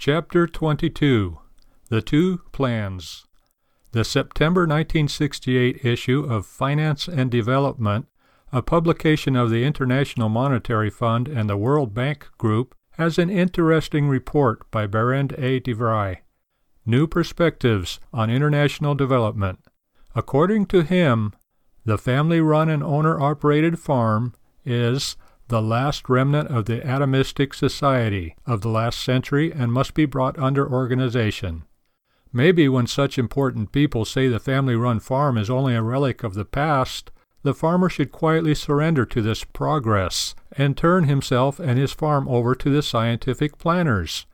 Chapter 22 The Two Plans The September 1968 issue of Finance and Development, a publication of the International Monetary Fund and the World Bank Group, has an interesting report by Berend A. de. New Perspectives on International Development. According to him, the family run and owner operated farm is the last remnant of the atomistic society of the last century and must be brought under organization. Maybe when such important people say the family run farm is only a relic of the past, the farmer should quietly surrender to this progress and turn himself and his farm over to the scientific planners.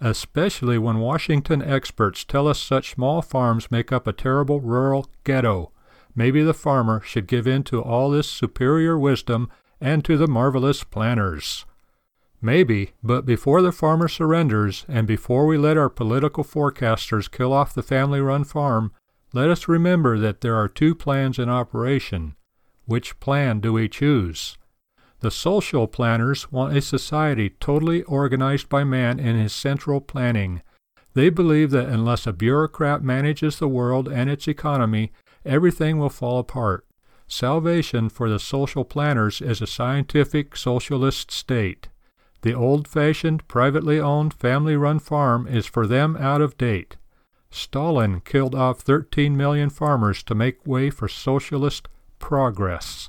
Especially when Washington experts tell us such small farms make up a terrible rural ghetto. Maybe the farmer should give in to all this superior wisdom and to the marvelous planners. Maybe, but before the farmer surrenders and before we let our political forecasters kill off the family run farm, let us remember that there are two plans in operation. Which plan do we choose? The social planners want a society totally organized by man in his central planning. They believe that unless a bureaucrat manages the world and its economy, everything will fall apart. Salvation for the social planners is a scientific socialist state. The old fashioned, privately owned, family run farm is for them out of date. Stalin killed off 13 million farmers to make way for socialist progress.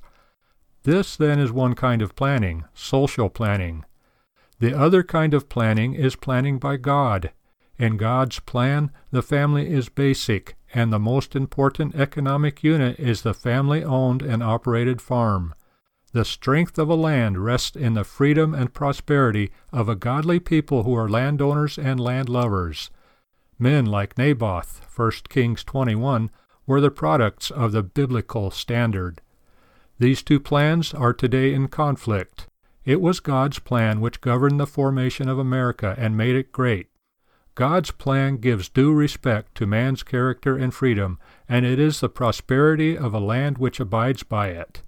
This, then, is one kind of planning, social planning. The other kind of planning is planning by God. In God's plan, the family is basic, and the most important economic unit is the family owned and operated farm. The strength of a land rests in the freedom and prosperity of a godly people who are landowners and land lovers. Men like Naboth, 1 Kings 21, were the products of the biblical standard. These two plans are today in conflict. It was God's plan which governed the formation of America and made it great. God's plan gives due respect to man's character and freedom, and it is the prosperity of a land which abides by it.